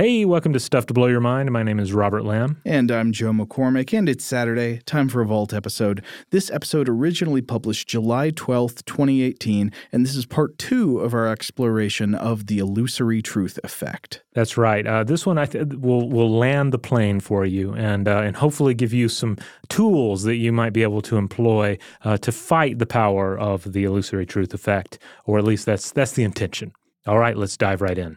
Hey, welcome to Stuff to Blow Your Mind. My name is Robert Lamb. And I'm Joe McCormick, and it's Saturday, time for a Vault episode. This episode originally published July 12th, 2018, and this is part two of our exploration of the illusory truth effect. That's right. Uh, this one I th- will will land the plane for you, and uh, and hopefully give you some tools that you might be able to employ uh, to fight the power of the illusory truth effect, or at least that's that's the intention. All right, let's dive right in.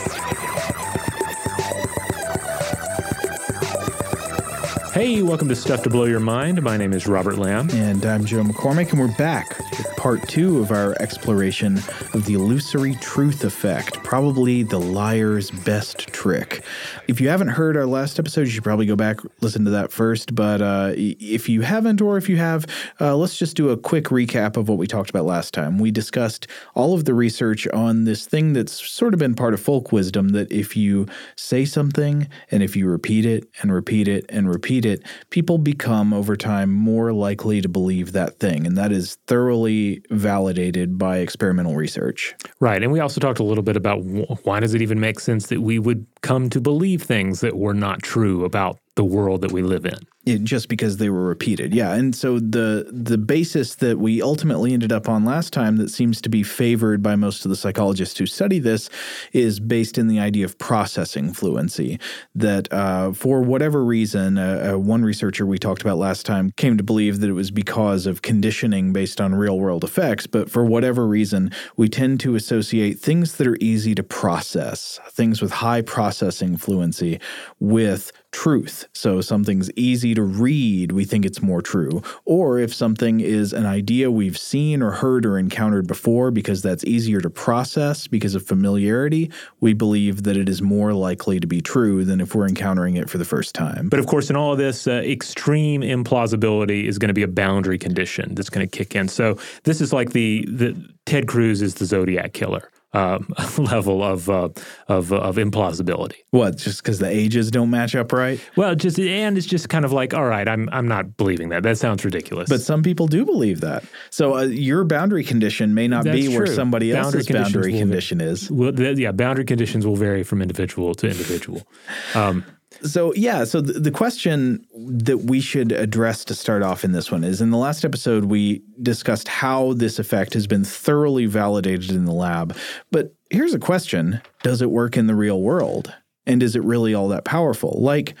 Hey, welcome to Stuff to Blow Your Mind. My name is Robert Lamb. And I'm Joe McCormick, and we're back with part two of our exploration of the illusory truth effect, probably the liar's best trick. If you haven't heard our last episode, you should probably go back, listen to that first. But uh, if you haven't, or if you have, uh, let's just do a quick recap of what we talked about last time. We discussed all of the research on this thing that's sort of been part of folk wisdom that if you say something and if you repeat it and repeat it and repeat it, people become over time more likely to believe that thing. And that is thoroughly validated by experimental research. Right. And we also talked a little bit about why does it even make sense that we would come to believe things that were not true about the world that we live in. It, just because they were repeated. Yeah. And so the the basis that we ultimately ended up on last time that seems to be favored by most of the psychologists who study this is based in the idea of processing fluency. That uh, for whatever reason, uh, uh, one researcher we talked about last time came to believe that it was because of conditioning based on real world effects. But for whatever reason, we tend to associate things that are easy to process, things with high processing fluency, with truth. So something's easy to read, we think it's more true. Or if something is an idea we've seen or heard or encountered before because that's easier to process because of familiarity, we believe that it is more likely to be true than if we're encountering it for the first time. But of course, in all of this, uh, extreme implausibility is going to be a boundary condition that's going to kick in. So this is like the the Ted Cruz is the Zodiac killer. Um, level of uh, of of implausibility. What? Just because the ages don't match up right? Well, just and it's just kind of like, all right, I'm I'm not believing that. That sounds ridiculous. But some people do believe that. So uh, your boundary condition may not That's be where somebody Boundary else's boundary will- condition is. well, th- yeah, boundary conditions will vary from individual to individual. Um, So yeah, so the, the question that we should address to start off in this one is in the last episode we discussed how this effect has been thoroughly validated in the lab. But here's a question, does it work in the real world? And is it really all that powerful? Like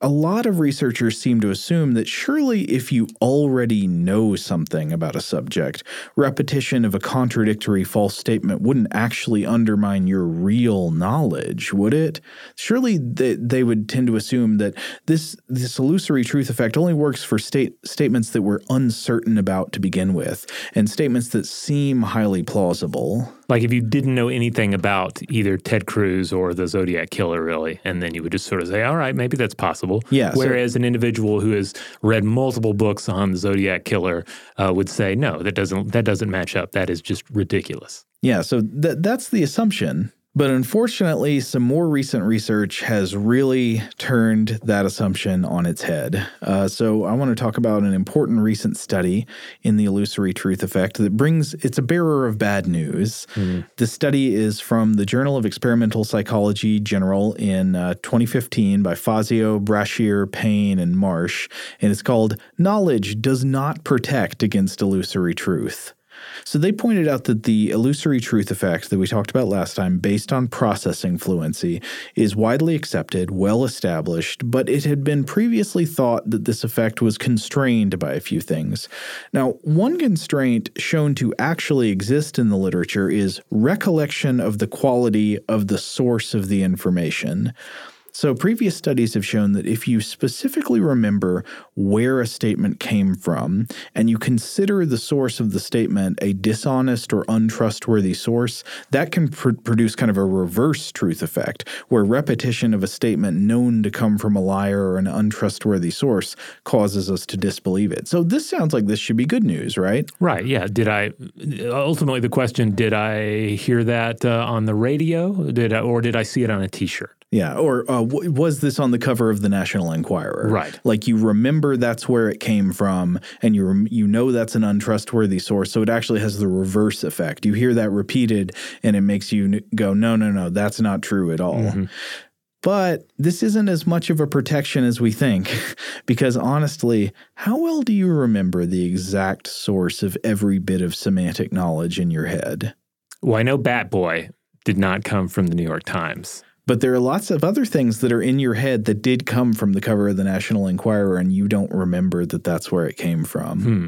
a lot of researchers seem to assume that surely if you already know something about a subject, repetition of a contradictory false statement wouldn't actually undermine your real knowledge, would it? Surely they, they would tend to assume that this this illusory truth effect only works for state statements that we're uncertain about to begin with, and statements that seem highly plausible. Like if you didn't know anything about either Ted Cruz or the Zodiac killer, really, and then you would just sort of say, all right, maybe that's possible. Yeah, so- Whereas an individual who has read multiple books on the Zodiac killer uh, would say, no, that doesn't that doesn't match up. That is just ridiculous. Yeah, so th- that's the assumption. But unfortunately, some more recent research has really turned that assumption on its head. Uh, so, I want to talk about an important recent study in the illusory truth effect that brings it's a bearer of bad news. The study is from the Journal of Experimental Psychology General in uh, 2015 by Fazio, Brashier, Payne, and Marsh, and it's called Knowledge Does Not Protect Against Illusory Truth. So they pointed out that the illusory truth effect that we talked about last time, based on processing fluency, is widely accepted, well established, but it had been previously thought that this effect was constrained by a few things. Now, one constraint shown to actually exist in the literature is recollection of the quality of the source of the information. So, previous studies have shown that if you specifically remember where a statement came from and you consider the source of the statement a dishonest or untrustworthy source, that can pr- produce kind of a reverse truth effect, where repetition of a statement known to come from a liar or an untrustworthy source causes us to disbelieve it. So, this sounds like this should be good news, right? Right. Yeah. Did I ultimately the question? Did I hear that uh, on the radio? Did I, or did I see it on a T-shirt? Yeah, or uh, w- was this on the cover of the National Enquirer? Right. Like you remember that's where it came from, and you rem- you know that's an untrustworthy source. So it actually has the reverse effect. You hear that repeated, and it makes you n- go, no, no, no, that's not true at all. But this isn't as much of a protection as we think, because honestly, how well do you remember the exact source of every bit of semantic knowledge in your head? Well, I know Bat Boy did not come from the New York Times. But there are lots of other things that are in your head that did come from the cover of the National Enquirer, and you don't remember that that's where it came from. Hmm.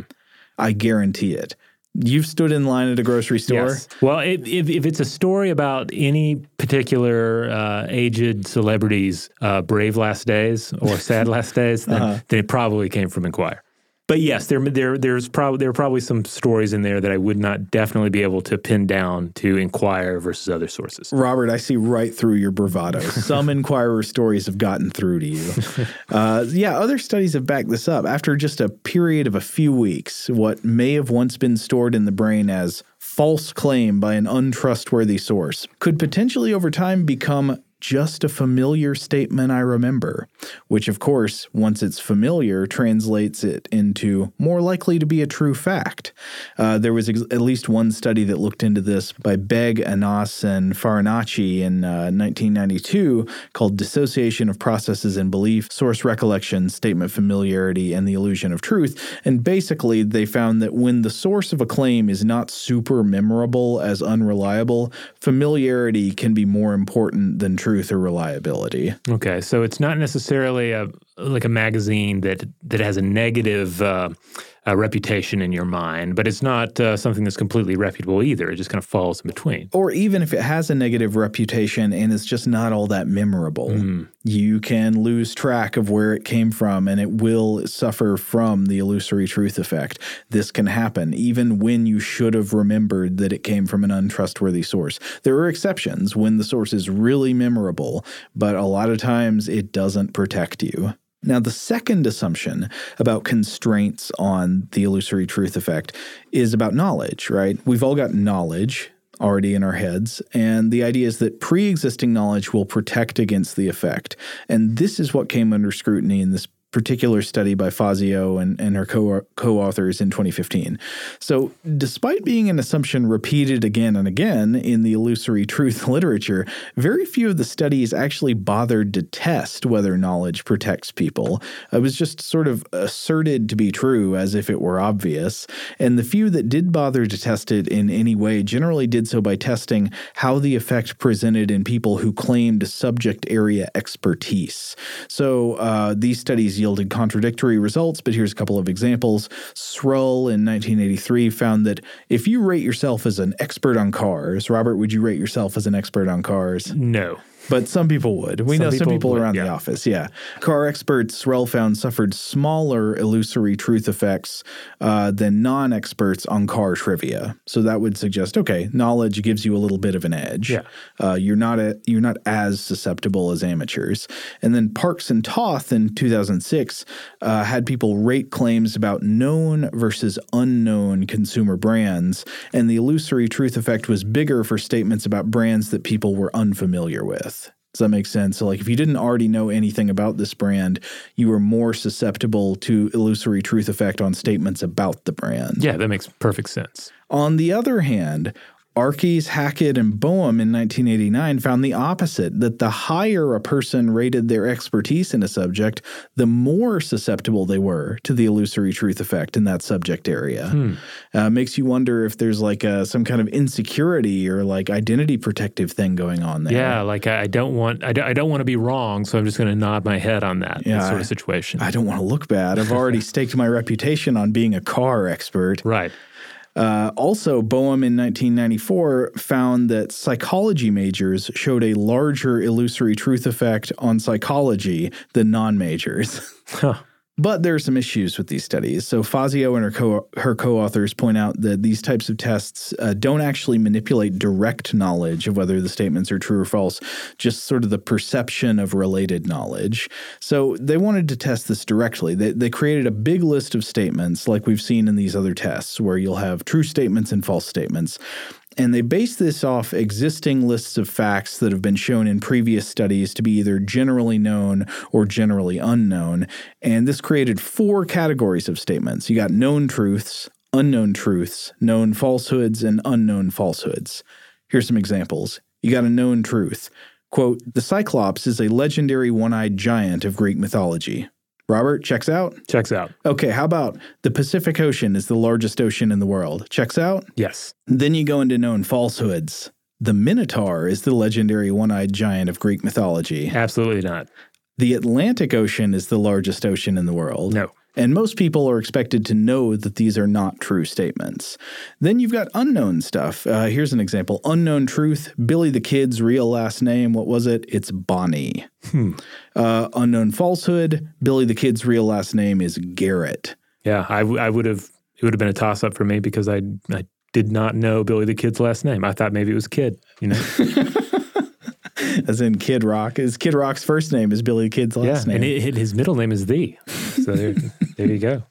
I guarantee it. You've stood in line at a grocery store. Yes. Well, if, if, if it's a story about any particular uh, aged celebrity's uh, brave last days or sad last days, then, Uh-huh. then it probably came from Inquire. But yes, there there there's probably there are probably some stories in there that I would not definitely be able to pin down to Inquire versus other sources. Robert, I see right through your bravado. Some Enquirer stories have gotten through to you. Uh, yeah, other studies have backed this up. After just a period of a few weeks, what may have once been stored in the brain as false claim by an untrustworthy source could potentially over time become just a familiar statement I remember, which, of course, once it's familiar, translates it into more likely to be a true fact. Uh, there was ex- at least one study that looked into this by Begg, Anas, and Farinacci in uh, 1992 called Dissociation of Processes and Belief, Source Recollection, Statement Familiarity, and the Illusion of Truth. And basically, they found that when the source of a claim is not super memorable as unreliable, familiarity can be more important than truth or reliability. Okay, so it's not necessarily a like a magazine that that has a negative uh, uh, reputation in your mind, but it's not uh, something that's completely reputable either. It just kind of falls in between. Or even if it has a negative reputation and it's just not all that memorable, you can lose track of where it came from and it will suffer from the illusory truth effect. This can happen even when you should have remembered that it came from an untrustworthy source. There are exceptions when the source is really memorable, but a lot of times it doesn't protect you. Now, the second assumption about constraints on the illusory truth effect is about knowledge, right? We've all got knowledge already in our heads, and the idea is that pre existing knowledge will protect against the effect. And this is what came under scrutiny in this particular study by Fazio and, and her co authors in 2015. So, despite being an assumption repeated again and again in the illusory truth literature, very few of the studies actually bothered to test whether knowledge protects people. It was just sort of asserted to be true as if it were obvious. And the few that did bother to test it in any way generally did so by testing how the effect presented in people who claimed subject area expertise. So, uh, these studies yielded contradictory results, but here's a couple of examples. Srull in 1983 found that if you rate yourself as an expert on cars, Robert, would you rate yourself as an expert on cars? No. But some people would. We Some know some people people would, around the office. Yeah. Car experts, Srull found, suffered smaller illusory truth effects uh, than non experts on car trivia. So that would suggest okay, knowledge gives you a little bit of an edge. Yeah. Uh, you're, not a, you're not as susceptible as amateurs. And then Parks and Toth in 2006 uh, had people rate claims about known versus unknown consumer brands. And the illusory truth effect was bigger for statements about brands that people were unfamiliar with. Does that make sense? So, like, if you didn't already know anything about this brand, you were more susceptible to illusory truth effect on statements about the brand. Yeah, that makes perfect sense. On the other hand, Arkes, Hackett, and Boehm in 1989 found the opposite that the higher a person rated their expertise in a subject, the more susceptible they were to the illusory truth effect in that subject area. Uh, makes you wonder if there's like a, some kind of insecurity or like identity protective thing going on there. Yeah, like I don't want I don't, I don't want to be wrong, so I'm just going to nod my head on that, Yeah, that sort of situation. I don't want to look bad. I've already staked my reputation on being a car expert. right. Uh, also, Boehm in 1994 found that psychology majors showed a larger illusory truth effect on psychology than non majors. Huh. But there are some issues with these studies. So Fazio and her co her co-authors point out that these types of tests uh, don't actually manipulate direct knowledge of whether the statements are true or false, just sort of the perception of related knowledge. So they wanted to test this directly. They, they created a big list of statements, like we've seen in these other tests, where you'll have true statements and false statements. And they base this off existing lists of facts that have been shown in previous studies to be either generally known or generally unknown. And this created four categories of statements. You got known truths, unknown truths, known falsehoods, and unknown falsehoods. Here's some examples. You got a known truth. Quote, the Cyclops is a legendary one eyed giant of Greek mythology. Robert, checks out? Checks out. Okay, how about the Pacific Ocean is the largest ocean in the world? Checks out? Yes. Then you go into known falsehoods. The Minotaur is the legendary one eyed giant of Greek mythology. Absolutely not. The Atlantic Ocean is the largest ocean in the world. No. And most people are expected to know that these are not true statements. Then you've got unknown stuff. Uh, here's an example Unknown truth Billy the Kid's real last name, what was it? It's Bonnie. Hmm. Uh, unknown falsehood Billy the Kid's real last name is Garrett. Yeah, I, w- I would have, it would have been a toss up for me because I, I did not know Billy the Kid's last name. I thought maybe it was Kid, you know? As in Kid Rock. Is Kid Rock's first name is Billy the Kid's last yeah, name. and it, his middle name is The. So there, there you go.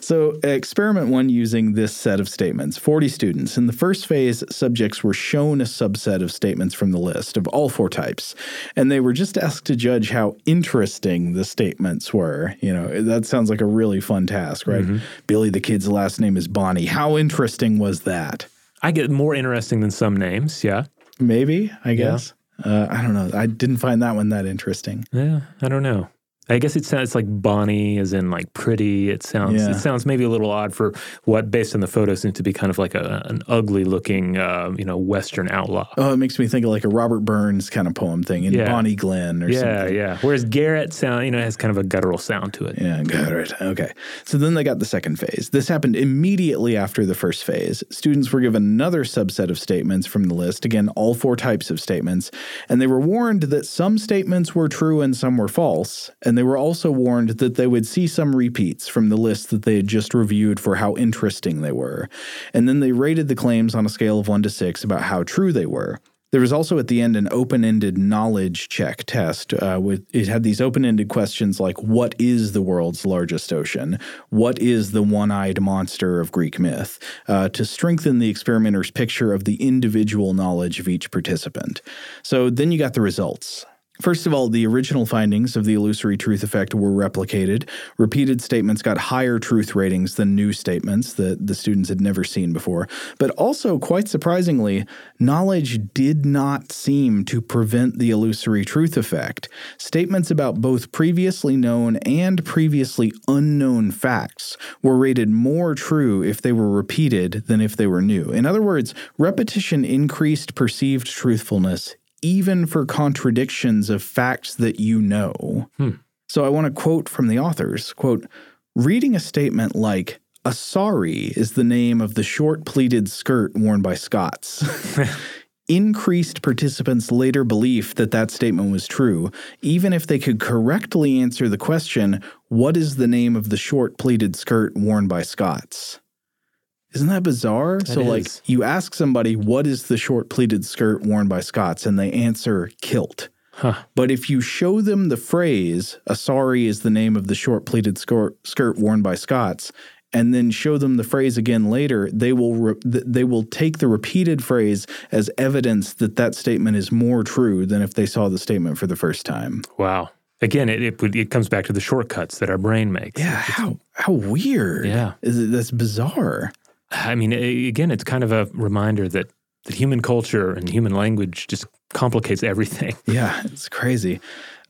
So, experiment one using this set of statements 40 students. In the first phase, subjects were shown a subset of statements from the list of all four types, and they were just asked to judge how interesting the statements were. You know, that sounds like a really fun task, right? Billy the kid's last name is Bonnie. How interesting was that? I get more interesting than some names. Yeah. Maybe, I guess. Uh, I don't know. I didn't find that one that interesting. Yeah. I don't know. I guess it sounds like Bonnie, as in like pretty. It sounds Yeah. it sounds maybe a little odd for what, based on the photo, seems to be kind of like a, an ugly looking, uh, you know, Western outlaw. Oh, it makes me think of like a Robert Burns kind of poem thing in Yeah. Bonnie Glenn or yeah, something. yeah. Whereas Garrett sound, you know, has kind of a guttural sound to it. Yeah, got it. Okay. So then they got the second phase. This happened immediately after the first phase. Students were given another subset of statements from the list, again, all four types of statements, and they were warned that some statements were true and some were false, and they were also warned that they would see some repeats from the list that they had just reviewed for how interesting they were. And then they rated the claims on a scale of 1 to 6 about how true they were. There was also at the end an open-ended knowledge check test. Uh, with it had these open-ended questions like, "What is the world's largest ocean? What is the one-eyed monster of Greek myth?" Uh, to strengthen the experimenter's picture of the individual knowledge of each participant. So then you got the results. First of all, the original findings of the illusory truth effect were replicated. Repeated statements got higher truth ratings than new statements that the students had never seen before. But also, quite surprisingly, knowledge did not seem to prevent the illusory truth effect. Statements about both previously known and previously unknown facts were rated more true if they were repeated than if they were new. In other words, repetition increased perceived truthfulness even for contradictions of facts that you know. Hmm. So I want to quote from the authors, quote, reading a statement like a sari is the name of the short pleated skirt worn by Scots. Increased participants' later belief that that statement was true, even if they could correctly answer the question, What is the name of the short pleated skirt worn by Scots? Isn't that bizarre? so, like, you ask somebody, What is the short pleated skirt worn by Scots? and they answer kilt. Huh. But if you show them the phrase, Asari is the name of the short pleated skirt, skirt worn by Scots, and then show them the phrase again later, they will re- th- they will take the repeated phrase as evidence that that statement is more true than if they saw the statement for the first time. Wow. Again, it, it it comes back to the shortcuts that our brain makes. Yeah, how how weird. Yeah. Is it, that's bizarre. I mean, again, it's kind of a reminder that that human culture and human language just complicates everything. Yeah, it's crazy.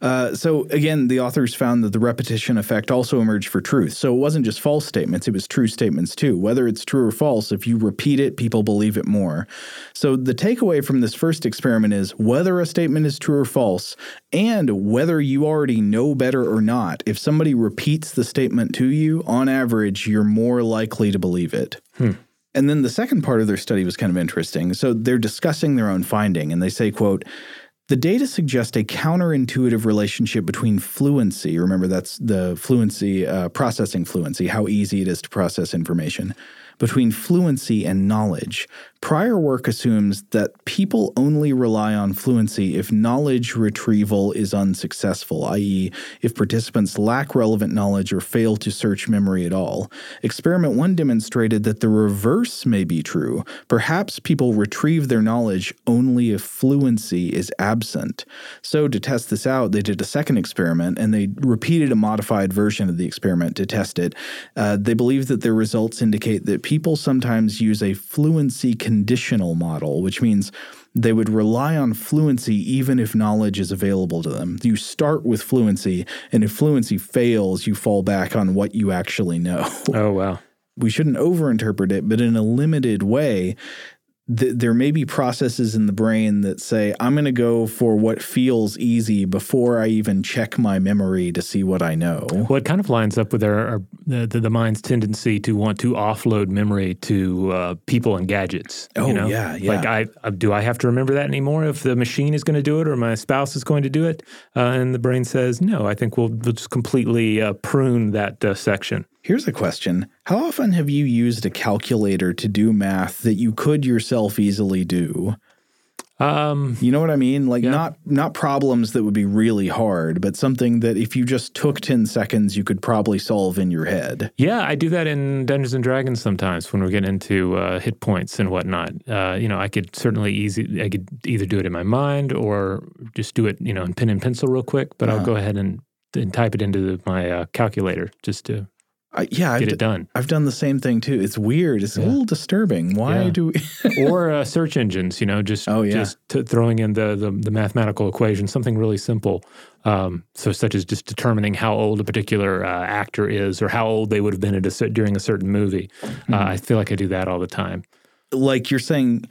Uh, so again, the authors found that the repetition effect also emerged for truth. So it wasn't just false statements; it was true statements too. Whether it's true or false, if you repeat it, people believe it more. So the takeaway from this first experiment is whether a statement is true or false, and whether you already know better or not. If somebody repeats the statement to you, on average, you're more likely to believe it. And then the second part of their study was kind of interesting. So they're discussing their own finding, and they say, quote, the data suggest a counterintuitive relationship between fluency. Remember, that's the fluency, uh, processing fluency, how easy it is to process information. between fluency and knowledge. Prior work assumes that people only rely on fluency if knowledge retrieval is unsuccessful, i.e., if participants lack relevant knowledge or fail to search memory at all. Experiment 1 demonstrated that the reverse may be true. Perhaps people retrieve their knowledge only if fluency is absent. So, to test this out, they did a second experiment and they repeated a modified version of the experiment to test it. Uh, they believe that their results indicate that people sometimes use a fluency conditional model, which means they would rely on fluency even if knowledge is available to them. You start with fluency, and if fluency fails, you fall back on what you actually know. Oh, wow. We shouldn't overinterpret it, but in a limited way, th- there may be processes in the brain that say, I'm going to go for what feels easy before I even check my memory to see what I know. Well, it kind of lines up with our, our the, the mind's tendency to want to offload memory to uh, people and gadgets. Oh, you know? yeah, yeah. Like, I, I do I have to remember that anymore if the machine is going to do it or my spouse is going to do it? Uh, and the brain says, no, I think we'll, we'll just completely uh, prune that uh, section. Here's a question How often have you used a calculator to do math that you could yourself easily do? Um, You know what I mean? Like Yeah. not not problems that would be really hard, but something that if you just took 10 seconds you could probably solve in your head. Yeah, I do that in Dungeons and Dragons sometimes when we're getting into uh, hit points and whatnot. Uh, you know, I could certainly easy. I could either do it in my mind or just do it, you know, in pen and pencil real quick. But I'll Uh-huh. go ahead and, and type it into my uh, calculator just to I, yeah, I've, get d- it done. I've done the same thing too. It's weird. It's a little disturbing. Why Yeah. do we or uh, search engines, you know, just Oh, yeah. just t- throwing in the, the the mathematical equation, something really simple. Um, so, such as just determining how old a particular uh, actor is, or how old they would have been at a, during a certain movie. Mm-hmm. Uh, I feel like I do that all the time. like you're saying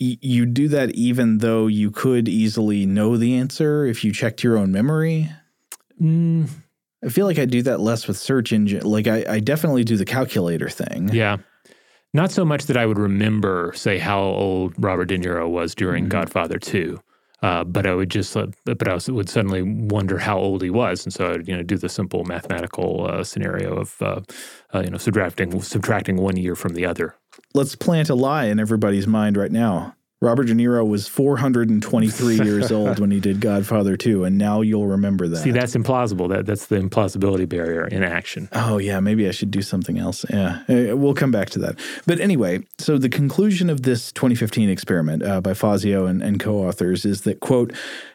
y- you do that even though you could easily know the answer if you checked your own memory? Mm, I feel like I do that less with search engine. Like I, I definitely do the calculator thing. Yeah. Not so much that I would remember, say, how old Robert De Niro was during Mhm. Godfather 2, uh, but I would just, uh, but I was, would suddenly wonder how old he was, and so I would, you know, do the simple mathematical uh, scenario of, uh, uh, you know, subtracting subtracting one year from the other. Let's plant a lie in everybody's mind right now. Robert De Niro was 423 years old when he did Godfather 2, and now you'll remember that. See, that's implausible. That that's the implausibility barrier in action. Oh, yeah, maybe I should do something else. Yeah, Uh, we'll come back to that. But anyway, so the conclusion of this 2015 experiment uh, by Fazio and, and co authors is that, quote,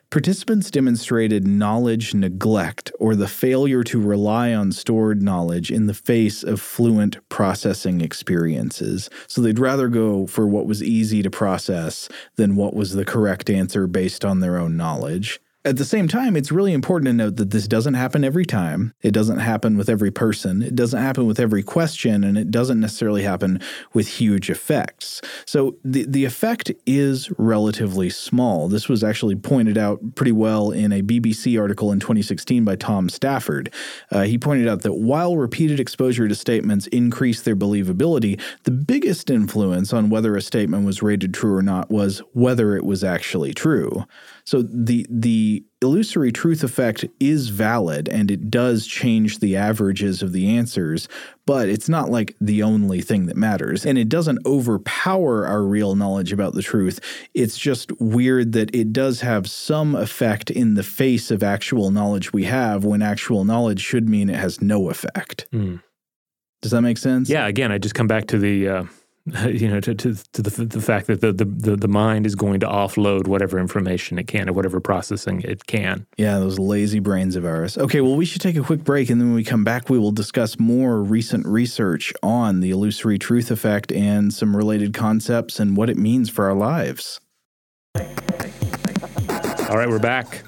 Participants demonstrated knowledge neglect or the failure to rely on stored knowledge in the face of fluent processing experiences. So they'd rather go for what was easy to process than what was the correct answer based on their own knowledge. At the same time, it's really important to note that this doesn't happen every time. It doesn't happen with every person. It doesn't happen with every question, and it doesn't necessarily happen with huge effects. So the, the effect is relatively small. This was actually pointed out pretty well in a BBC article in 2016 by Tom Stafford. Uh, he pointed out that while repeated exposure to statements increase their believability, the biggest influence on whether a statement was rated true or not was whether it was actually true. So the the illusory truth effect is valid and it does change the averages of the answers, but it's not like the only thing that matters. And it doesn't overpower our real knowledge about the truth. It's just weird that it does have some effect in the face of actual knowledge we have when actual knowledge should mean it has no effect. Mm. Does that make sense? Yeah, again, I just come back to the, uh, you know, to, to, to the, the fact that the, the, the, the mind is going to offload whatever information it can or whatever processing it can. Yeah, those lazy brains of ours. Okay, well, we should take a quick break, and then when we come back, we will discuss more recent research on the illusory truth effect and some related concepts and what it means for our lives. All right, we're back.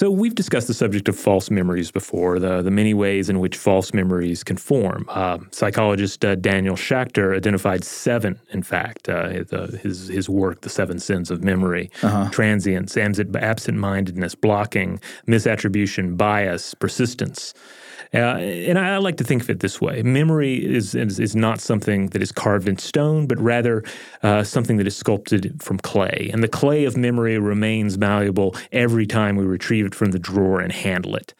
So we've discussed the subject of false memories before, the, the many ways in which false memories can form. Uh, psychologist uh, Daniel Schacter identified seven, in fact, uh, the, his, his work, The Seven Sins of Memory, transience, absent-mindedness, blocking, misattribution, bias, persistence. Uh, and I, I like to think of it this way: memory is, is is not something that is carved in stone, but rather uh, something that is sculpted from clay. And the clay of memory remains malleable every time we retrieve it from the drawer and handle it.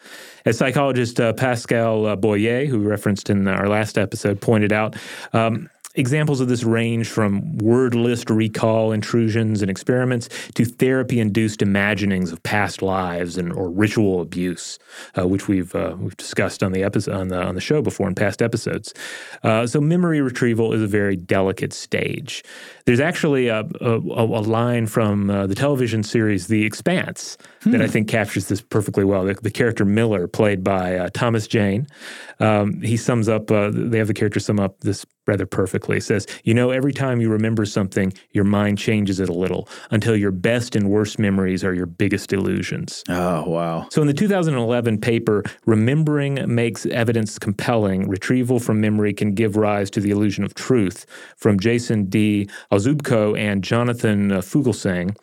As psychologist uh, Pascal uh, Boyer, who referenced in our last episode, pointed out. Um, examples of this range from word list recall intrusions and experiments to therapy induced imaginings of past lives and or ritual abuse, uh, which we've uh, we've discussed on the episode on the on the show before in past episodes. Uh, so memory retrieval is a very delicate stage. There's actually a, a, a line from uh, the television series The Expanse hmm. that I think captures this perfectly well. The, the character Miller, played by uh, Thomas Jane, um, he sums up. Uh, they have the character sum up this rather perfectly. It says, You know, every time you remember something, your mind changes it a little until your best and worst memories are your biggest illusions. Oh, wow. So in the 2011 paper, Remembering Makes Evidence Compelling Retrieval from Memory Can Give Rise to the Illusion of Truth from Jason D. Ozubko and Jonathan Fugelsang.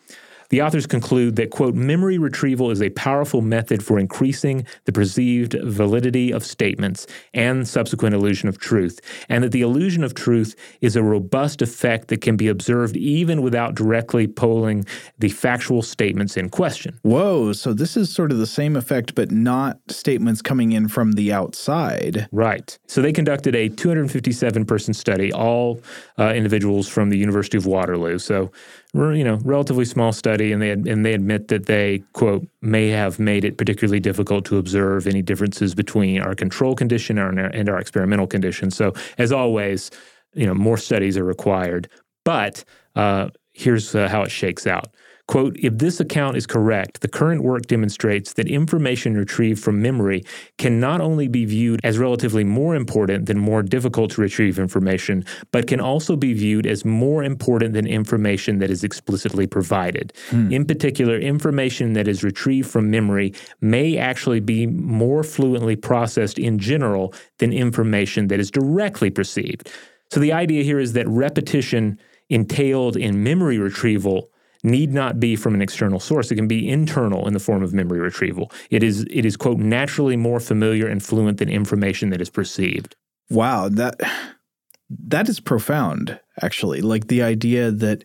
The authors conclude that, quote, memory retrieval is a powerful method for increasing the perceived validity of statements and subsequent illusion of truth, and that the illusion of truth is a robust effect that can be observed even without directly polling the factual statements in question. Whoa, so this is sort of the same effect, but not statements coming in from the outside. Right. So they conducted a 257 person study, all uh, individuals from the University of Waterloo. So you know, relatively small study, and they and they admit that they quote may have made it particularly difficult to observe any differences between our control condition and our, and our experimental condition. So, as always, you know, more studies are required. But uh, here's uh, how it shakes out. Quote, if this account is correct, the current work demonstrates that information retrieved from memory can not only be viewed as relatively more important than more difficult to retrieve information, but can also be viewed as more important than information that is explicitly provided. Hmm. In particular, information that is retrieved from memory may actually be more fluently processed in general than information that is directly perceived. So the idea here is that repetition entailed in memory retrieval need not be from an external source. It can be internal in the form of memory retrieval. It is it is quote naturally more familiar and fluent than information that is perceived. Wow, that that is profound actually. Like the idea that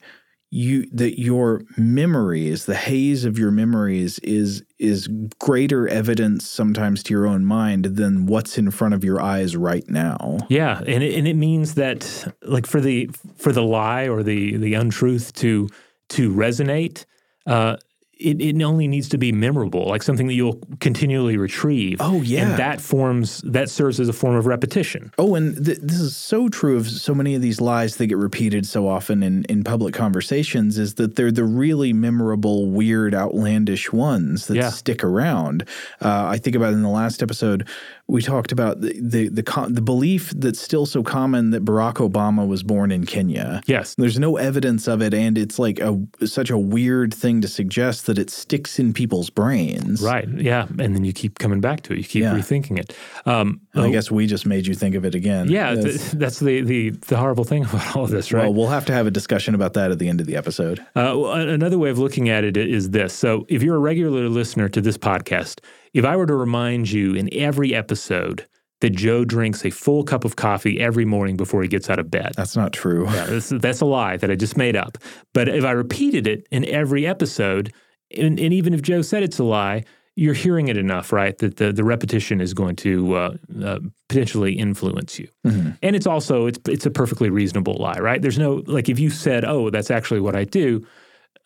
you that your memories, the haze of your memories is is greater evidence sometimes to your own mind than what's in front of your eyes right now. Yeah, and it, and it means that like for the for the lie or the the untruth to to resonate, uh, it, it only needs to be memorable, like something that you'll continually retrieve. Oh yeah, and that forms that serves as a form of repetition. Oh, and th- this is so true of so many of these lies that get repeated so often in in public conversations. Is that they're the really memorable, weird, outlandish ones that yeah. stick around. Uh, I think about in the last episode we talked about the the the, the, belief that's still so common that Barack Obama was born in Kenya. Yes, there's no evidence of it, and it's like a such a weird thing to suggest that it sticks in people's brains. Right. Yeah, and then you keep coming back to it. You keep yeah. rethinking it. Um, I guess we just made you think of it again. Yeah, that's, that's the, the the horrible thing about all of this, right? Well, we'll have to have a discussion about that at the end of the episode. Uh, well, another way of looking at it is this: so if you're a regular listener to this podcast if I were to remind you in every episode that Joe drinks a full cup of coffee every morning before he gets out of bed. That's not true. Yeah, that's, that's a lie that I just made up. But if I repeated it in every episode, and, and, even if Joe said it's a lie, you're hearing it enough, right? That the, the repetition is going to uh, uh, potentially influence you. Mm-hmm. And it's also it's it's a perfectly reasonable lie, right? There's no like if you said, "Oh, that's actually what I do,"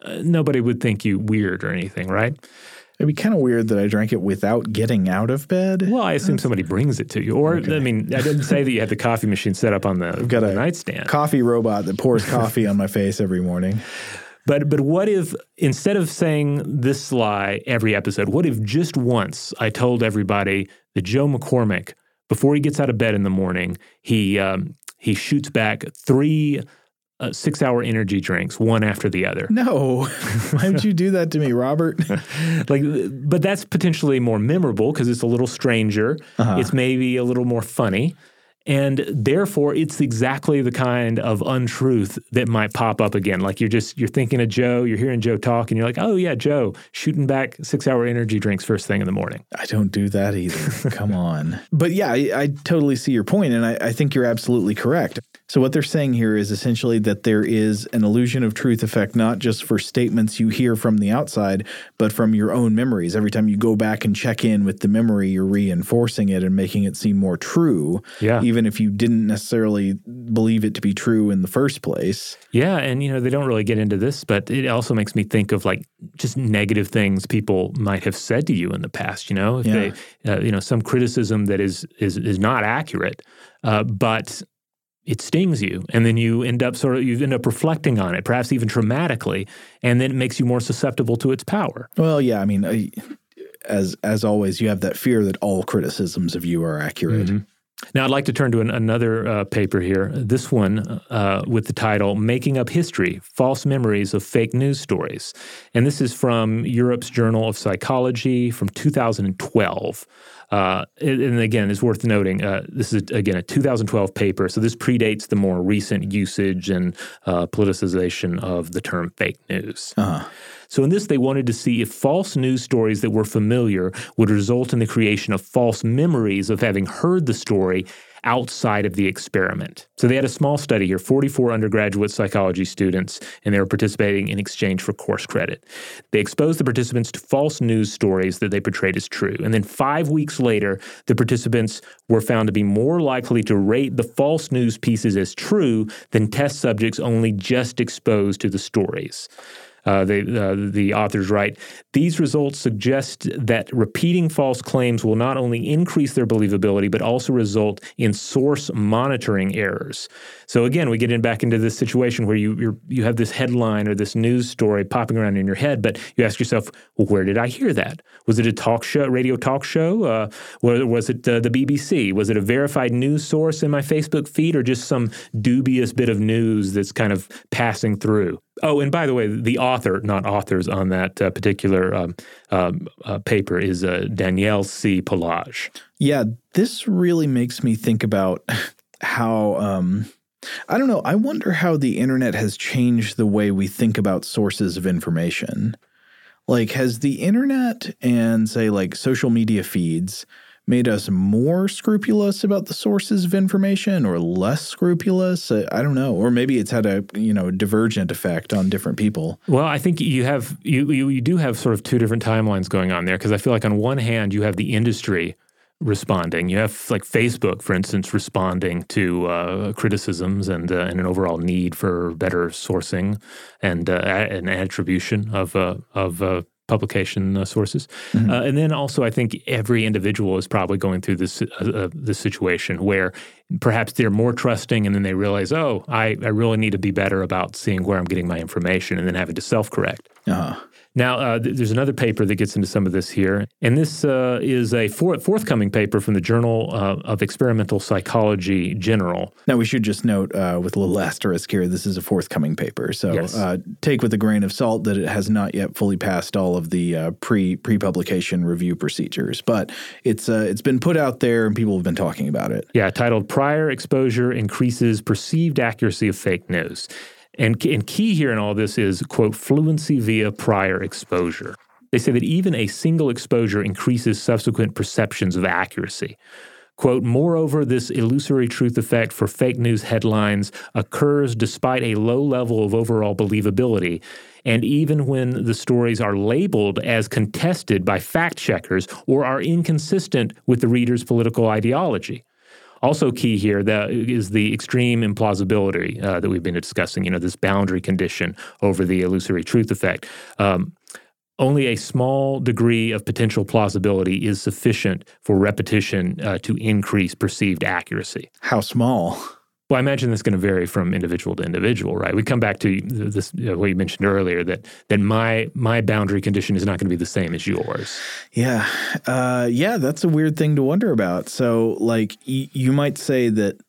uh, nobody would think you weird or anything, right? It'd be kind of weird that I drank it without getting out of bed. Well, I assume somebody brings it to you. Or, okay. I mean, I didn't say that you had the coffee machine set up on the, I've got a nightstand. Coffee robot that pours coffee on my face every morning. But but what if instead of saying this lie every episode, what if just once I told everybody that Joe McCormick, before he gets out of bed in the morning, he um, he shoots back three uh, six hour energy drinks, one after the other. No. Why would you do that to me, Robert? like, but that's potentially more memorable because it's a little stranger. Uh-huh. It's maybe a little more funny. And therefore, it's exactly the kind of untruth that might pop up again. Like you're just you're thinking of Joe, you're hearing Joe talk, and you're like, oh yeah, Joe shooting back six hour energy drinks first thing in the morning. I don't do that either. Come on. But yeah, I, I, totally see your point, and I, I think you're absolutely correct. So, what they're saying here is essentially that there is an illusion of truth effect, not just for statements you hear from the outside, but from your own memories. Every time you go back and check in with the memory, you're reinforcing it and making it seem more true, Yeah. even if you didn't necessarily believe it to be true in the first place. Yeah, and you know they don't really get into this, but it also makes me think of like just negative things people might have said to you in the past. You know, if Yeah. they, uh, you know, some criticism that is is is not accurate, uh, but it stings you, and then you end up sort of you end up reflecting on it, perhaps even traumatically, and then it makes you more susceptible to its power. Well, yeah, I mean, I, as as always, you have that fear that all criticisms of you are accurate. Now, I'd like to turn to an, another uh, paper here. This one uh, with the title Making Up History False Memories of Fake News Stories. And this is from Europe's Journal of Psychology from 2012. Uh, and again, it's worth noting uh, this is, again, a 2012 paper. So this predates the more recent usage and uh, politicization of the term fake news. Uh-huh. So, in this, they wanted to see if false news stories that were familiar would result in the creation of false memories of having heard the story outside of the experiment. So, they had a small study here 44 undergraduate psychology students, and they were participating in exchange for course credit. They exposed the participants to false news stories that they portrayed as true. And then, five weeks later, the participants were found to be more likely to rate the false news pieces as true than test subjects only just exposed to the stories. Uh, uh, the authors write These results suggest that repeating false claims will not only increase their believability, but also result in source monitoring errors. So, again, we get in back into this situation where you you're, you have this headline or this news story popping around in your head, but you ask yourself, well, where did I hear that? Was it a talk show, radio talk show? Uh, was, was it uh, the BBC? Was it a verified news source in my Facebook feed, or just some dubious bit of news that's kind of passing through? Oh, and by the way, the author, not authors on that uh, particular um, um, uh, paper, is uh, Danielle C. Polage. Yeah, this really makes me think about how um I don't know, I wonder how the internet has changed the way we think about sources of information. Like has the internet and say like social media feeds made us more scrupulous about the sources of information or less scrupulous? I, don't know, or maybe it's had a, you know, divergent effect on different people. Well, I think you have you you, you do have sort of two different timelines going on there because I feel like on one hand you have the industry responding. You have like Facebook, for instance, responding to uh, criticisms and uh, and an overall need for better sourcing and uh, a- and attribution of uh, of uh, publication uh, sources. Uh, and then also, I think every individual is probably going through this this situation where perhaps they're more trusting, and then they realize, oh, I, I really need to be better about seeing where I'm getting my information, and then having to self correct. Uh, Now, uh, th- there's another paper that gets into some of this here, and this uh, is a for- forthcoming paper from the Journal uh, of Experimental Psychology General. Now, we should just note uh, with a little asterisk here, this is a forthcoming paper. So Yes. uh, take with a grain of salt that it has not yet fully passed all of the uh, pre pre publication review procedures, but it's uh, it's been put out there and people have been talking about it. Yeah, titled Prior Exposure Increases Perceived Accuracy of Fake News. And, and key here in all this is, quote, fluency via prior exposure. They say that even a single exposure increases subsequent perceptions of accuracy. Quote, moreover, this illusory truth effect for fake news headlines occurs despite a low level of overall believability. And even when the stories are labeled as contested by fact checkers or are inconsistent with the reader's political ideology. Also, key here that is the extreme implausibility uh, that we've been discussing. You know, this boundary condition over the illusory truth effect. Um, only a small degree of potential plausibility is sufficient for repetition uh, to increase perceived accuracy. How small? Well, I imagine that's going to vary from individual to individual, right? We come back to this you know, what you mentioned earlier that that my my boundary condition is not going to be the same as yours. Yeah, uh, yeah, that's a weird thing to wonder about. So, like, y- you might say that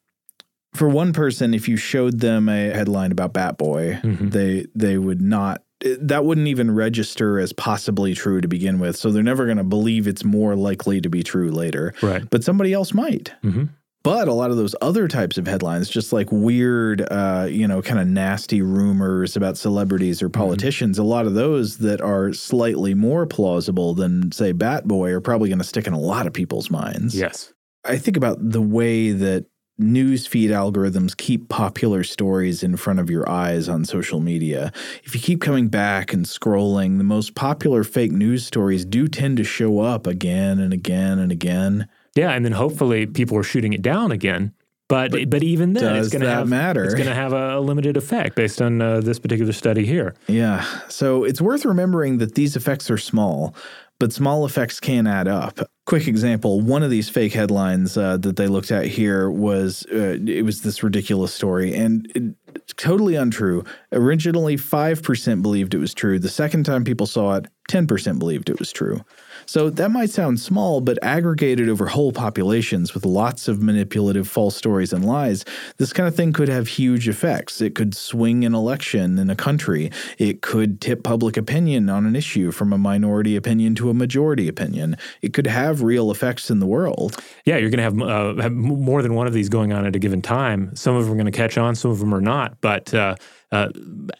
for one person, if you showed them a headline about Bat Boy, Mhm. they they would not. That wouldn't even register as possibly true to begin with. So they're never going to believe it's more likely to be true later. Right. But somebody else might. hmm But a lot of those other types of headlines, just like weird, uh, you know, kind of nasty rumors about celebrities or politicians, a lot of those that are slightly more plausible than, say, Bat Boy are probably going to stick in a lot of people's minds. Yes. I think about the way that news feed algorithms keep popular stories in front of your eyes on social media. If you keep coming back and scrolling, the most popular fake news stories do tend to show up again and again and again. Yeah, and then hopefully people are shooting it down again. But but, but even then, it's going to have matter? It's going to have a limited effect based on uh, this particular study here. Yeah. So it's worth remembering that these effects are small, but small effects can add up. Quick example: one of these fake headlines uh, that they looked at here was uh, it was this ridiculous story and. It, Totally untrue. Originally, 5% believed it was true. The second time people saw it, 10% believed it was true. So that might sound small, but aggregated over whole populations with lots of manipulative false stories and lies, this kind of thing could have huge effects. It could swing an election in a country. It could tip public opinion on an issue from a minority opinion to a majority opinion. It could have real effects in the world. Yeah, you're going to have, uh, have more than one of these going on at a given time. Some of them are going to catch on, some of them are not. But uh, uh,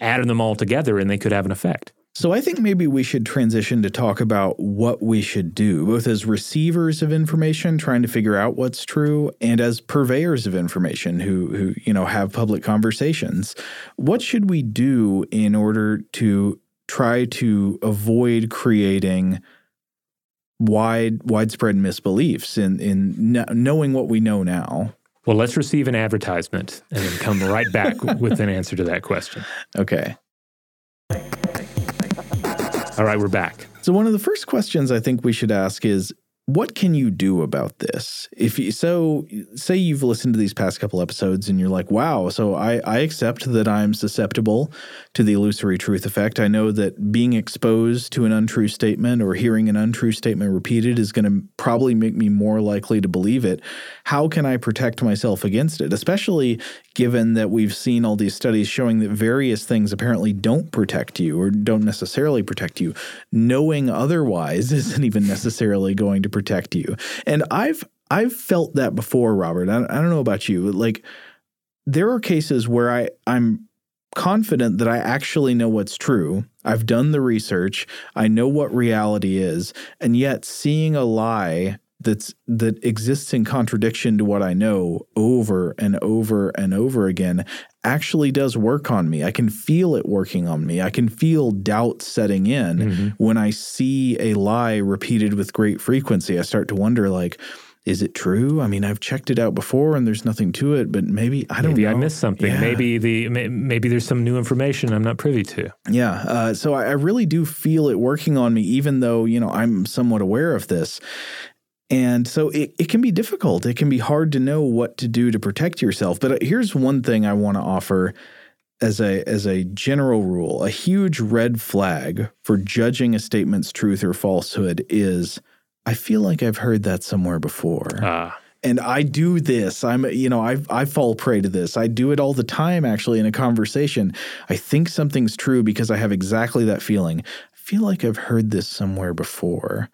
adding them all together, and they could have an effect. So I think maybe we should transition to talk about what we should do, both as receivers of information trying to figure out what's true and as purveyors of information who who you know have public conversations. What should we do in order to try to avoid creating wide widespread misbeliefs in in knowing what we know now? Well, let's receive an advertisement and then come right back with an answer to that question. Okay. All right, we're back. So one of the first questions I think we should ask is what can you do about this? If you so say you've listened to these past couple episodes and you're like, wow, so I, I accept that I'm susceptible to the illusory truth effect. I know that being exposed to an untrue statement or hearing an untrue statement repeated is going to probably make me more likely to believe it. How can I protect myself against it? Especially given that we've seen all these studies showing that various things apparently don't protect you or don't necessarily protect you. Knowing otherwise isn't even necessarily going to protect you. And I've I've felt that before, Robert. I, I don't know about you, but like there are cases where I I'm confident that I actually know what's true. I've done the research. I know what reality is, and yet seeing a lie that's that exists in contradiction to what I know over and over and over again actually does work on me. I can feel it working on me. I can feel doubt setting in mm-hmm. when I see a lie repeated with great frequency. I start to wonder like is it true? I mean, I've checked it out before, and there's nothing to it. But maybe I don't. Maybe know. I missed something. Yeah. Maybe the maybe there's some new information I'm not privy to. Yeah. Uh, so I, I really do feel it working on me, even though you know I'm somewhat aware of this. And so it, it can be difficult. It can be hard to know what to do to protect yourself. But uh, here's one thing I want to offer as a as a general rule. A huge red flag for judging a statement's truth or falsehood is I feel like I've heard that somewhere before. Ah. And I do this. I'm, you know, I I fall prey to this. I do it all the time, actually, in a conversation. I think something's true because I have exactly that feeling. I feel like I've heard this somewhere before.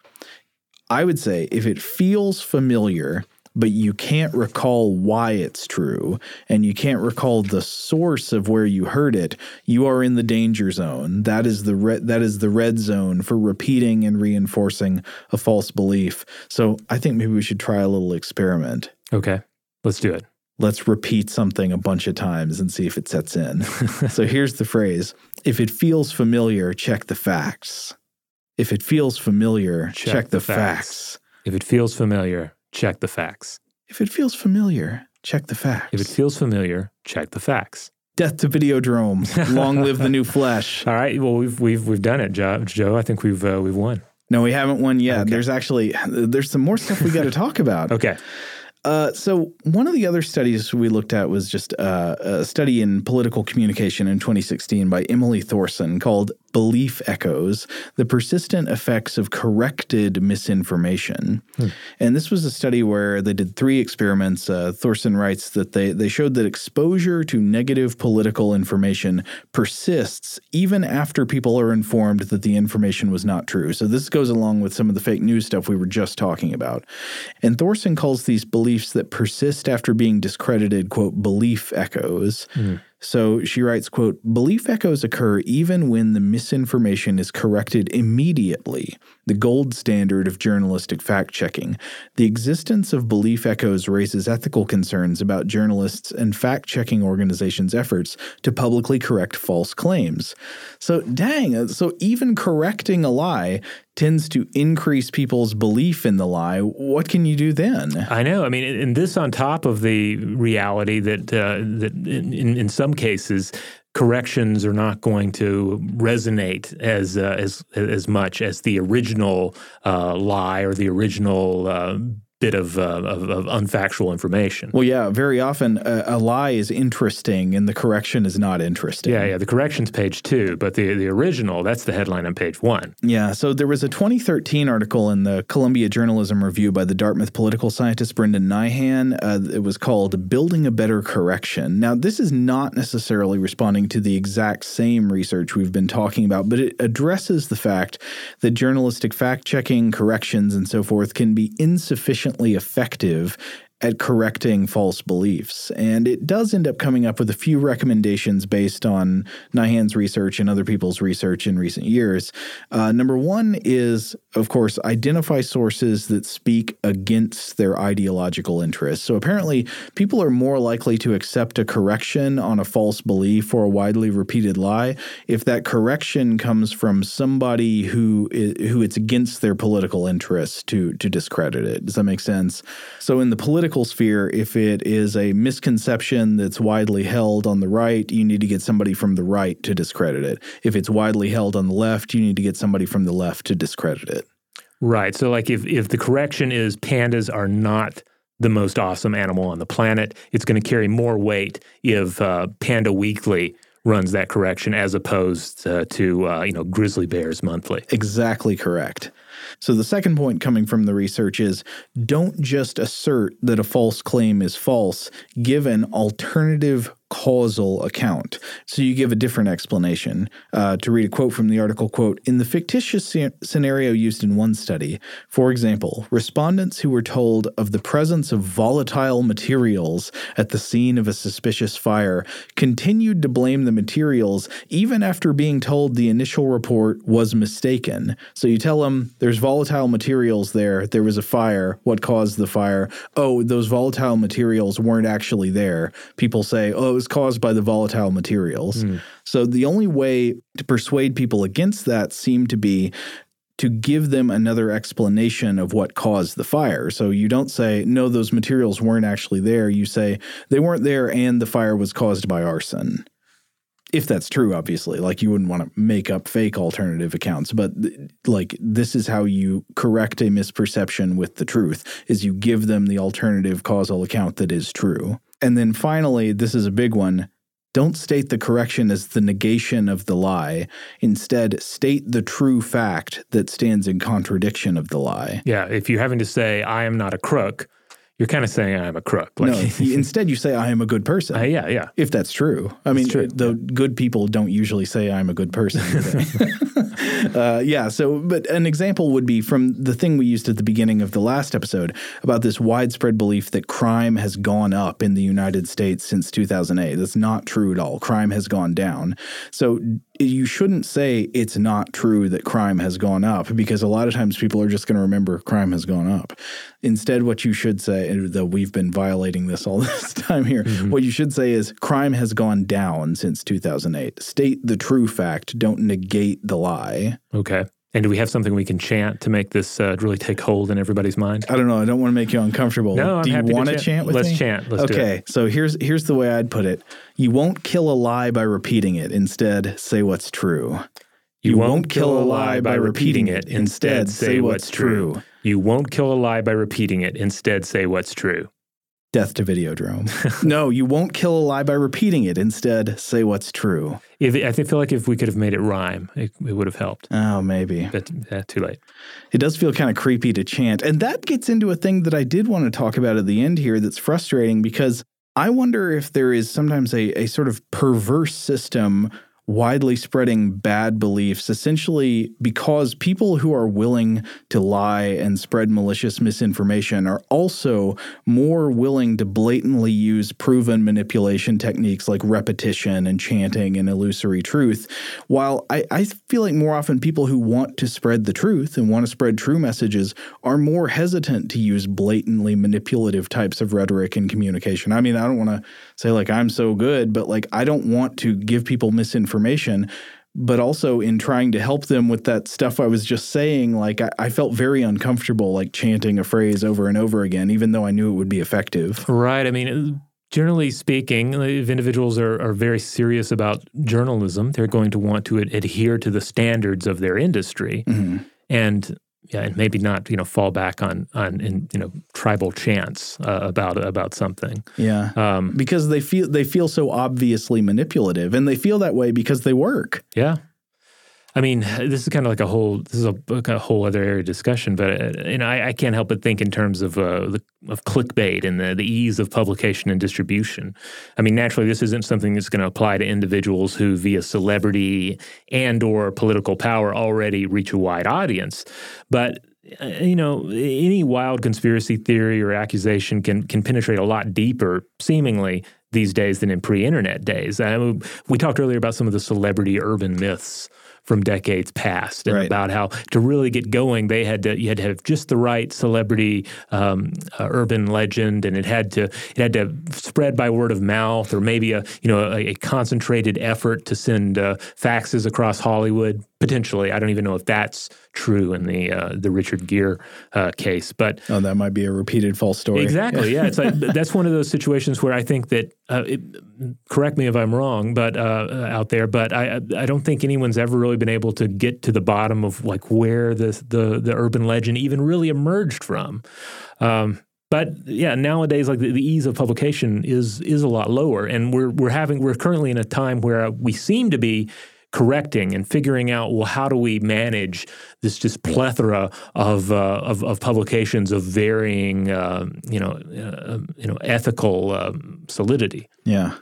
I would say if it feels familiar, but you can't recall why it's true and you can't recall the source of where you heard it, you are in the danger zone. That is the red, that is the red zone for repeating and reinforcing a false belief. So I think maybe we should try a little experiment. Okay. Let's do it. Let's repeat something a bunch of times and see if it sets in. so here's the phrase. If it feels familiar, check the facts. If it feels familiar, check, check the, the facts. facts. If it feels familiar, check the facts. If it feels familiar, check the facts. If it feels familiar, check the facts. Death to Videodrome. Long live the new flesh. All right. Well, we've we've we've done it, Joe. Joe I think we've uh, we've won. No, we haven't won yet. Okay. There's actually there's some more stuff we got to talk about. okay. Uh, so one of the other studies we looked at was just uh, a study in political communication in 2016 by Emily Thorson called belief echoes, the persistent effects of corrected misinformation. Hmm. And this was a study where they did three experiments. Uh, Thorson writes that they, they showed that exposure to negative political information persists even after people are informed that the information was not true. So this goes along with some of the fake news stuff we were just talking about. And Thorson calls these beliefs that persist after being discredited, quote, belief echoes. Hmm. So she writes, quote, belief echoes occur even when the misinformation is corrected immediately, the gold standard of journalistic fact checking. The existence of belief echoes raises ethical concerns about journalists and fact checking organizations' efforts to publicly correct false claims. So, dang, uh, so even correcting a lie tends to increase people's belief in the lie. What can you do then? I know. I mean, and this on top of the reality that uh, that in, in some cases corrections are not going to resonate as uh, as as much as the original uh, lie or the original uh, bit of, uh, of, of, unfactual information. Well, yeah, very often a, a, lie is interesting and the correction is not interesting. Yeah, yeah, the correction's page two, but the, the original, that's the headline on page one. Yeah, so there was a 2013 article in the Columbia Journalism Review by the Dartmouth political scientist Brendan Nyhan. Uh, it was called Building a Better Correction. Now, this is not necessarily responding to the exact same research we've been talking about, but it addresses the fact that journalistic fact checking, corrections, and so forth can be insufficient effective at correcting false beliefs. And it does end up coming up with a few recommendations based on Nyhan's research and other people's research in recent years. Uh, number one is, of course, identify sources that speak against their ideological interests. So apparently, people are more likely to accept a correction on a false belief or a widely repeated lie if that correction comes from somebody who who it's against their political interests to to discredit it. Does that make sense? So in the political political sphere, if it is a misconception that's widely held on the right, you need to get somebody from the right to discredit it. If it's widely held on the left, you need to get somebody from the left to discredit it. Right. So, like, if if the correction is pandas are not the most awesome animal on the planet, it's going to carry more weight if uh, Panda Weekly runs that correction as opposed uh, to uh, you know Grizzly Bears Monthly. Exactly correct. So, the second point coming from the research is don't just assert that a false claim is false, give an alternative causal account. So you give a different explanation. Uh, to read a quote from the article, quote, in the fictitious scenario used in one study, for example, respondents who were told of the presence of volatile materials at the scene of a suspicious fire continued to blame the materials even after being told the initial report was mistaken. So you tell them there's volatile materials there, there was a fire, what caused the fire? Oh, those volatile materials weren't actually there. People say, oh, was caused by the volatile materials. Mm. So the only way to persuade people against that seemed to be to give them another explanation of what caused the fire. So you don't say, no, those materials weren't actually there. You say, they weren't there and the fire was caused by arson. If that's true, obviously, like you wouldn't want to make up fake alternative accounts, but like this is how you correct a misperception with the truth is you give them the alternative causal account that is true. And then finally, this is a big one. Don't state the correction as the negation of the lie. Instead, state the true fact that stands in contradiction of the lie. Yeah, if you're having to say, I am not a crook, you're kind of saying I'm a crook. Like, no, instead you say I am a good person. Uh, yeah, yeah. If that's true, I mean, the good people don't usually say I'm a good person. uh, yeah. So, but an example would be from the thing we used at the beginning of the last episode about this widespread belief that crime has gone up in the United States since 2008. That's not true at all. Crime has gone down. So, you shouldn't say it's not true that crime has gone up because a lot of times people are just going to remember crime has gone up. Instead, what you should say, though we've been violating this all this time here, mm-hmm. what you should say is crime has gone down since 2008. State the true fact, don't negate the lie. Okay. And do we have something we can chant to make this uh, really take hold in everybody's mind? I don't know. I don't want to make you uncomfortable. No, I'm do you want to chant. chant with Let's me? chant. Let's okay. So here's here's the way I'd put it. You won't kill a lie by repeating it. Instead, say what's true. You, you won't, won't kill a lie by repeating it. Instead, say what's true. You won't kill a lie by repeating it. Instead, say what's true. Death to Videodrome. no, you won't kill a lie by repeating it. Instead, say what's true. If, I feel like if we could have made it rhyme, it, it would have helped. Oh, maybe. But uh, too late. It does feel kind of creepy to chant. And that gets into a thing that I did want to talk about at the end here that's frustrating because I wonder if there is sometimes a, a sort of perverse system widely spreading bad beliefs essentially because people who are willing to lie and spread malicious misinformation are also more willing to blatantly use proven manipulation techniques like repetition and chanting and illusory truth. While I, I feel like more often people who want to spread the truth and want to spread true messages are more hesitant to use blatantly manipulative types of rhetoric and communication. I mean, I don't want to say like I'm so good, but like I don't want to give people misinformation. Information but also in trying to help them with that stuff I was just saying, like I, I felt very uncomfortable, like chanting a phrase over and over again, even though I knew it would be effective. Right. I mean, generally speaking, if individuals are, are very serious about journalism, they're going to want to ad- adhere to the standards of their industry. Mm-hmm. And yeah, and maybe not you know fall back on on in, you know tribal chants uh, about about something. Yeah, um, because they feel they feel so obviously manipulative, and they feel that way because they work. Yeah, I mean, this is kind of like a whole this is a, a whole other area of discussion, but uh, you know, I, I, can't help but think in terms of uh, the, of clickbait and the, the ease of publication and distribution. I mean, naturally, this isn't something that's going to apply to individuals who, via celebrity and or political power, already reach a wide audience, but uh, you know, any wild conspiracy theory or accusation can can penetrate a lot deeper, seemingly these days than in pre-internet days. I mean, we talked earlier about some of the celebrity urban myths from decades past, and right. about how to really get going, they had to you had to have just the right celebrity um, uh, urban legend, and it had to it had to spread by word of mouth, or maybe a you know a, a concentrated effort to send uh, faxes across Hollywood potentially. I don't even know if that's true in the uh, the Richard Gere uh, case, but oh, that might be a repeated false story. Exactly. yeah, it's like that's one of those situations where I think that. Uh, it, correct me if I'm wrong, but uh, out there, but I I don't think anyone's ever really been able to get to the bottom of like where the the the urban legend even really emerged from. Um, but yeah, nowadays, like the, the, ease of publication is is a lot lower, and we're we're having we're currently in a time where we seem to be correcting and figuring out well how do we manage this just plethora of uh, of, of, publications of varying uh, you know uh, you know ethical um, solidity. Yeah.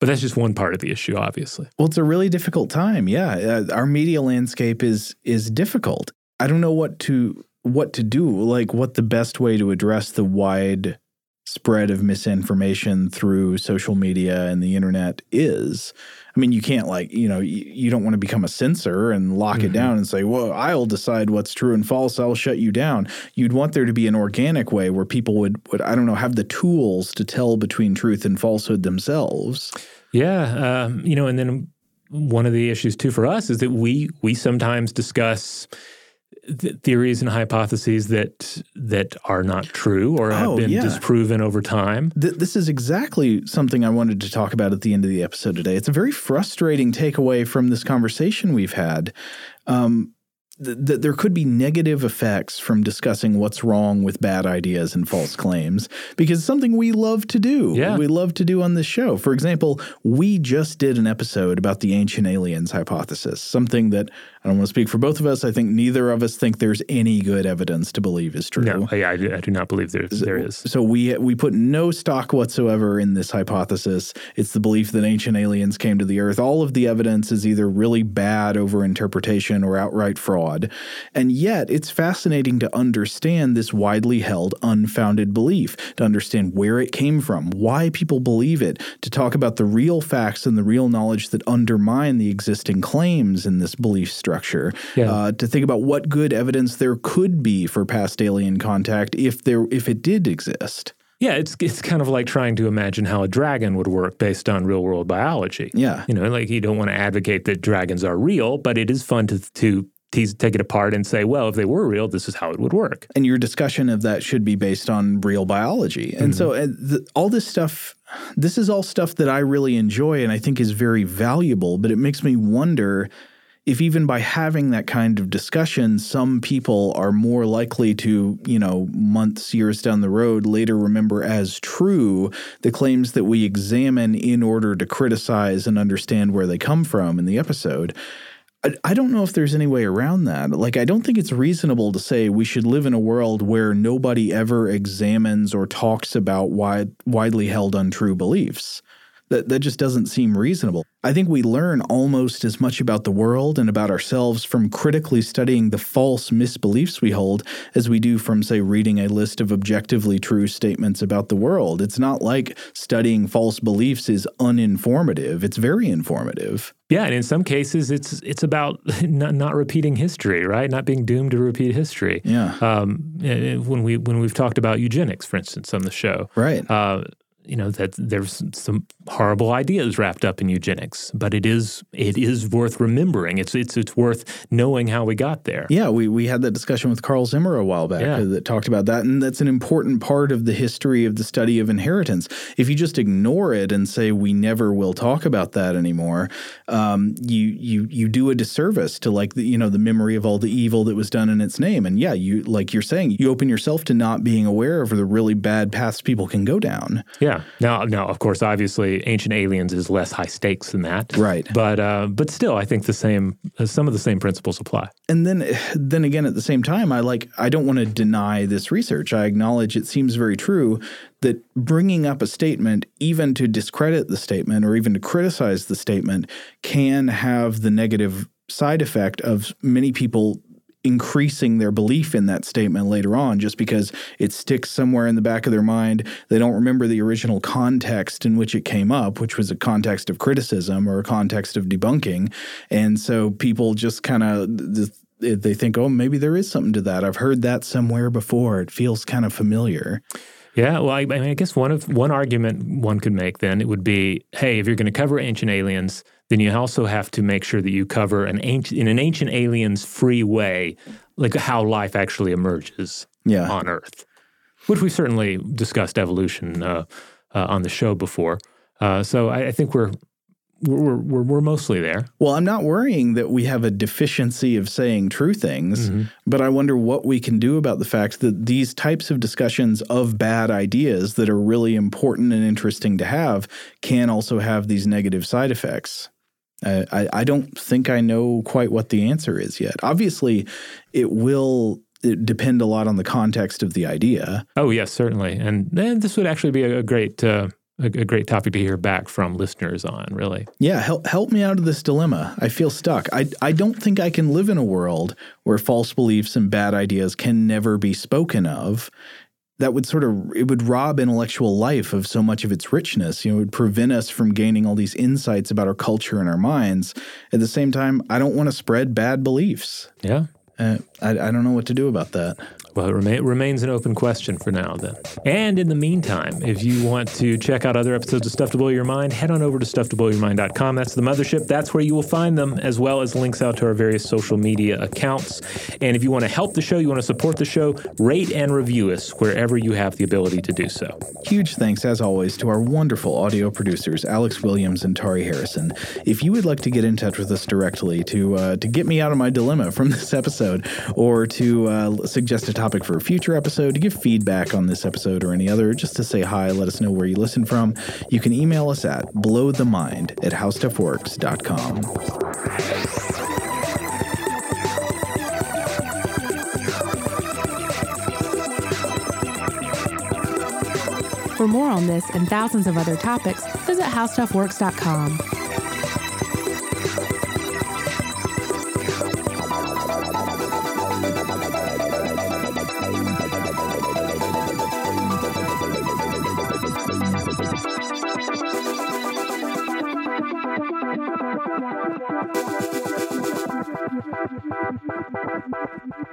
But that's just one part of the issue, obviously. Well, it's a really difficult time. Yeah, uh, our media landscape is is difficult. I don't know what to what to do. Like, what the best way to address the wide spread of misinformation through social media and the internet is. I mean, you can't like, you know, you, you don't want to become a censor and lock mm-hmm. it down and say, well, I'll decide what's true and false. I'll shut you down. You'd want there to be an organic way where people would, would I don't know, have the tools to tell between truth and falsehood themselves. Yeah. Um, you know, and then one of the issues too for us is that we we sometimes discuss th- theories and hypotheses that that are not true or have oh, been yeah. disproven over time. Th- this is exactly something I wanted to talk about at the end of the episode today. It's a very frustrating takeaway from this conversation we've had. Um, that there could be negative effects from discussing what's wrong with bad ideas and false claims because it's something we love to do. Yeah. We love to do on this show. For example, we just did an episode about the ancient aliens hypothesis, something that I don't want to speak for both of us. I think neither of us think there's any good evidence to believe is true. No, I, I, do, not believe there, there is. So we we put no stock whatsoever in this hypothesis. It's the belief that ancient aliens came to the Earth. All of the evidence is either really bad over interpretation or outright fraud. And yet, it's fascinating to understand this widely held unfounded belief, to understand where it came from, why people believe it, to talk about the real facts and the real knowledge that undermine the existing claims in this belief structure structure, yeah. uh, to think about what good evidence there could be for past alien contact if there if it did exist. Yeah, it's it's kind of like trying to imagine how a dragon would work based on real world biology. Yeah, you know, like you don't want to advocate that dragons are real, but it is fun to to tease, take it apart and say, well, if they were real, this is how it would work. And your discussion of that should be based on real biology. And mm-hmm. so uh, the, all this stuff, this is all stuff that I really enjoy and I think is very valuable, but it makes me wonder if even by having that kind of discussion, some people are more likely to, you know, months, years down the road later remember as true the claims that we examine in order to criticize and understand where they come from in the episode. I, don't know if there's any way around that. Like, I don't think it's reasonable to say we should live in a world where nobody ever examines or talks about wide, widely held untrue beliefs That, that just doesn't seem reasonable. I think we learn almost as much about the world and about ourselves from critically studying the false misbeliefs we hold as we do from, say, reading a list of objectively true statements about the world. It's not like studying false beliefs is uninformative, it's very informative. Yeah, and in some cases, it's it's about not, not repeating history, right? Not being doomed to repeat history. Yeah. Um, eh, when we when we've talked about eugenics, for instance, on the show, right? Uh, you know that there's some horrible ideas wrapped up in eugenics, but it is it is worth remembering. It's it's it's worth knowing how we got there. Yeah, we we had that discussion with Carl Zimmer a while back yeah. that talked about that, and that's an important part of the history of the study of inheritance. If you just ignore it and say we never will talk about that anymore, um, you you you do a disservice to like the you know the memory of all the evil that was done in its name. And yeah, you like you're saying you open yourself to not being aware of the really bad paths people can go down. Yeah. Yeah. Now, now, of course, obviously, Ancient Aliens is less high stakes than that. Right. But uh, but still, I think the same uh, some of the same principles apply. And then then again, at the same time, I like I don't want to deny this research. I acknowledge it seems very true that bringing up a statement, even to discredit the statement or even to criticize the statement, can have the negative side effect of many people increasing their belief in that statement later on just because it sticks somewhere in the back of their mind. They don't remember the original context in which it came up, which was a context of criticism or a context of debunking. And so people just kind of they think, oh, maybe there is something to that. I've heard that somewhere before. It feels kind of familiar. Yeah, well, I, I, mean, I guess one of one argument one could make then it would be, hey, if you're going to cover ancient aliens, then you also have to make sure that you cover an ancient in an ancient aliens free way, like how life actually emerges yeah. on Earth, which we've certainly discussed evolution uh, uh, on the show before. Uh, so I, I think we're we're, we're, we're mostly there. Well, I'm not worrying that we have a deficiency of saying true things, mm-hmm. but I wonder what we can do about the fact that these types of discussions of bad ideas that are really important and interesting to have can also have these negative side effects. Uh, I, I don't think I know quite what the answer is yet. Obviously, it will depend a lot on the context of the idea. Oh, yes, certainly. And, and this would actually be a, a great. Uh a, a, great topic to hear back from listeners on, really. Yeah, help help me out of this dilemma. I feel stuck. I I don't think I can live in a world where false beliefs and bad ideas can never be spoken of. That would sort of it would rob intellectual life of so much of its richness. You know, it would prevent us from gaining all these insights about our culture and our minds. At the same time, I don't want to spread bad beliefs. Yeah. Uh, I, I don't know what to do about that. Well, it remain, remains an open question for now, then. And in the meantime, if you want to check out other episodes of Stuff to Blow Your Mind, head on over to stufftoblowyourmind.com. That's the mothership. That's where you will find them, as well as links out to our various social media accounts. And if you want to help the show, you want to support the show, rate and review us wherever you have the ability to do so. Huge thanks, as always, to our wonderful audio producers, Alex Williams and Tari Harrison. If you would like to get in touch with us directly to uh, to get me out of my dilemma from this episode, or to uh, suggest a topic topic for a future episode, to give feedback on this episode or any other, just to say hi, let us know where you listen from, you can email us at blowthemind at howstuffworks.com. For more on this and thousands of other topics, visit howstuffworks.com. Thank you.